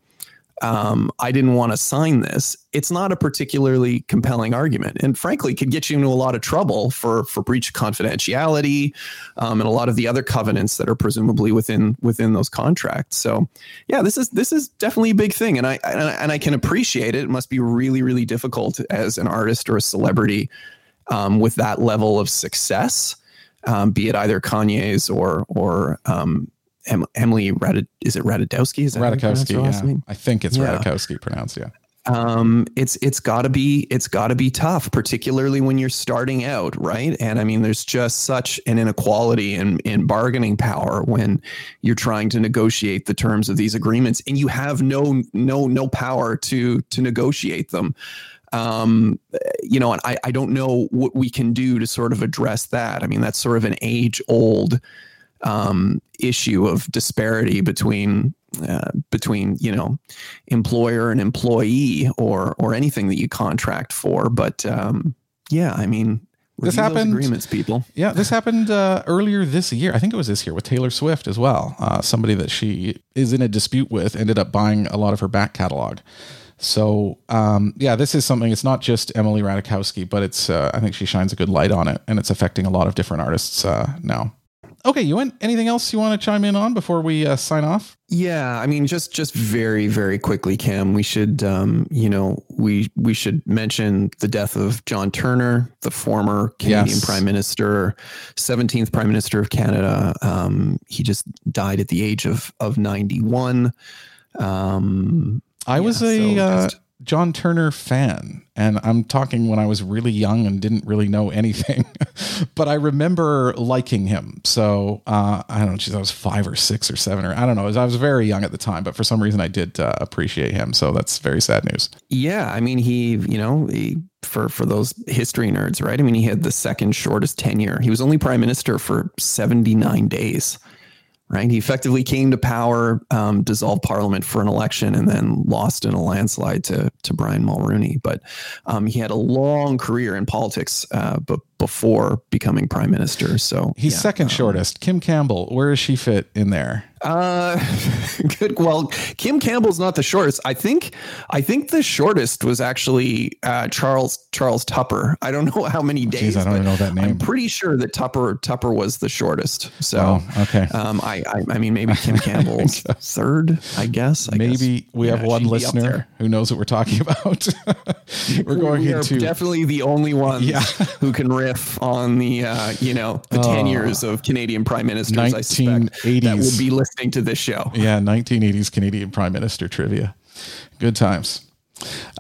um, I didn't want to sign this. It's not a particularly compelling argument, and frankly, could get you into a lot of trouble for for breach of confidentiality um, and a lot of the other covenants that are presumably within within those contracts. So, yeah, this is this is definitely a big thing, and I and I, and I can appreciate it. It must be really really difficult as an artist or a celebrity um, with that level of success, um, be it either Kanye's or or um, em- Emily Radid- is it Radadowski? Is that Radikowski, yeah. I think it's Yeah. Radikowski pronounced, yeah. um, it's it's got to be it's got to be tough, particularly when you're starting out, right? And I mean, there's just such an inequality in in bargaining power when you're trying to negotiate the terms of these agreements, and you have no no no power to to negotiate them. Um, you know, and I I don't know what we can do to sort of address that. I mean, that's sort of an age old um, issue of disparity between uh, between you know employer and employee or or anything that you contract for. But um, yeah, I mean, This happened- agreements, people. Yeah, this happened uh, earlier this year. I think it was this year with Taylor Swift as well. Uh, somebody that she is in a dispute with ended up buying a lot of her back catalog. So um, yeah, this is something. It's not just Emily Ratajkowski, but it's uh, I think she shines a good light on it, and it's affecting a lot of different artists uh, now. Okay, Ewan, anything else you want to chime in on before we uh, sign off? Yeah, I mean, just just very very quickly, Cam. We should, um, you know, we we should mention the death of John Turner, the former Canadian Yes. Prime Minister, seventeenth Prime Minister of Canada. Um, he just died at the age of of ninety one. Um, I was a so uh, just- John Turner fan, and I'm talking when I was really young and didn't really know anything, but I remember liking him. So uh, I don't know, geez, I was five or six or seven, or I don't know. I was, very young at the time, but for some reason I did uh, appreciate him. So that's very sad news. Yeah, I mean, he, you know, he, for for those history nerds, right? I mean, he had the second shortest tenure. He was only prime minister for seventy nine days. Right, he effectively came to power, um, dissolved parliament for an election, and then lost in a landslide to to Brian Mulroney. But um, he had a long career in politics, uh, but before becoming prime minister. So He's yeah. second shortest. Kim Campbell, where does she fit in there? Uh, good. Well, Kim Campbell's not the shortest. I think. I think the shortest was actually uh, Charles Charles Tupper. I don't know how many days. Jeez, I don't but know that name. I'm pretty sure that Tupper Tupper was the shortest. So, Oh, okay. Um, I, I I mean maybe Kim Campbell's third. I guess. I Maybe guess. we have Yeah, one she'd be up listener who knows what we're talking about. we're going we into definitely the only ones Yeah. who can riff on the uh, you know the tenures of Canadian prime ministers. I suspect that 1980s. would be listening to this show. Yeah, 1980s Canadian Prime Minister trivia. Good times.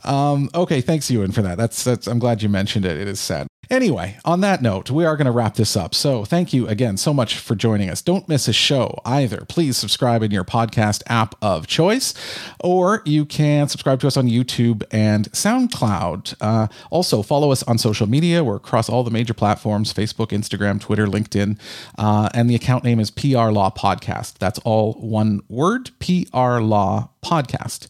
Um, okay, thanks, Ewan, for that. That's that's. I'm glad you mentioned it. It is sad. Anyway, on that note, we are going to wrap this up. So, thank you again so much for joining us. Don't miss a show either. Please subscribe in your podcast app of choice, or you can subscribe to us on YouTube and SoundCloud. Uh, also, follow us on social media. We're across all the major platforms Facebook, Instagram, Twitter, LinkedIn. Uh, and the account name is PR Law Podcast. That's all one word PR Law podcast.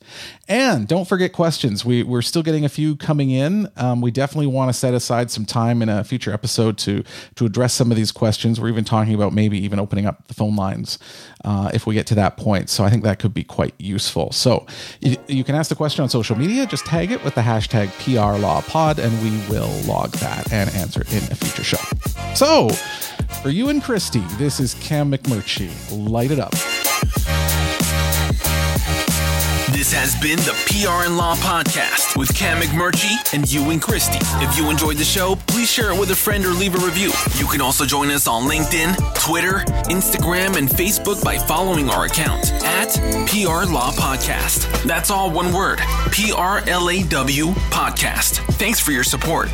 And don't forget questions. We, we're still getting a few coming in. Um, we definitely want to set aside some time in a future episode to, to address some of these questions. We're even talking about maybe even opening up the phone lines uh, if we get to that point. So I think that could be quite useful. So you, you can ask the question on social media. Just tag it with the hashtag PRLawPod and we will log that and answer it in a future show. So for Ewan Christie, this is Cam McMurchie. Light it up. This has been the PR and Law Podcast with Cam McMurchie and Ewan Christie. If you enjoyed the show, please share it with a friend or leave a review. You can also join us on LinkedIn, Twitter, Instagram, and Facebook by following our account at PR Law Podcast. That's all one word P R L A W Podcast. Thanks for your support.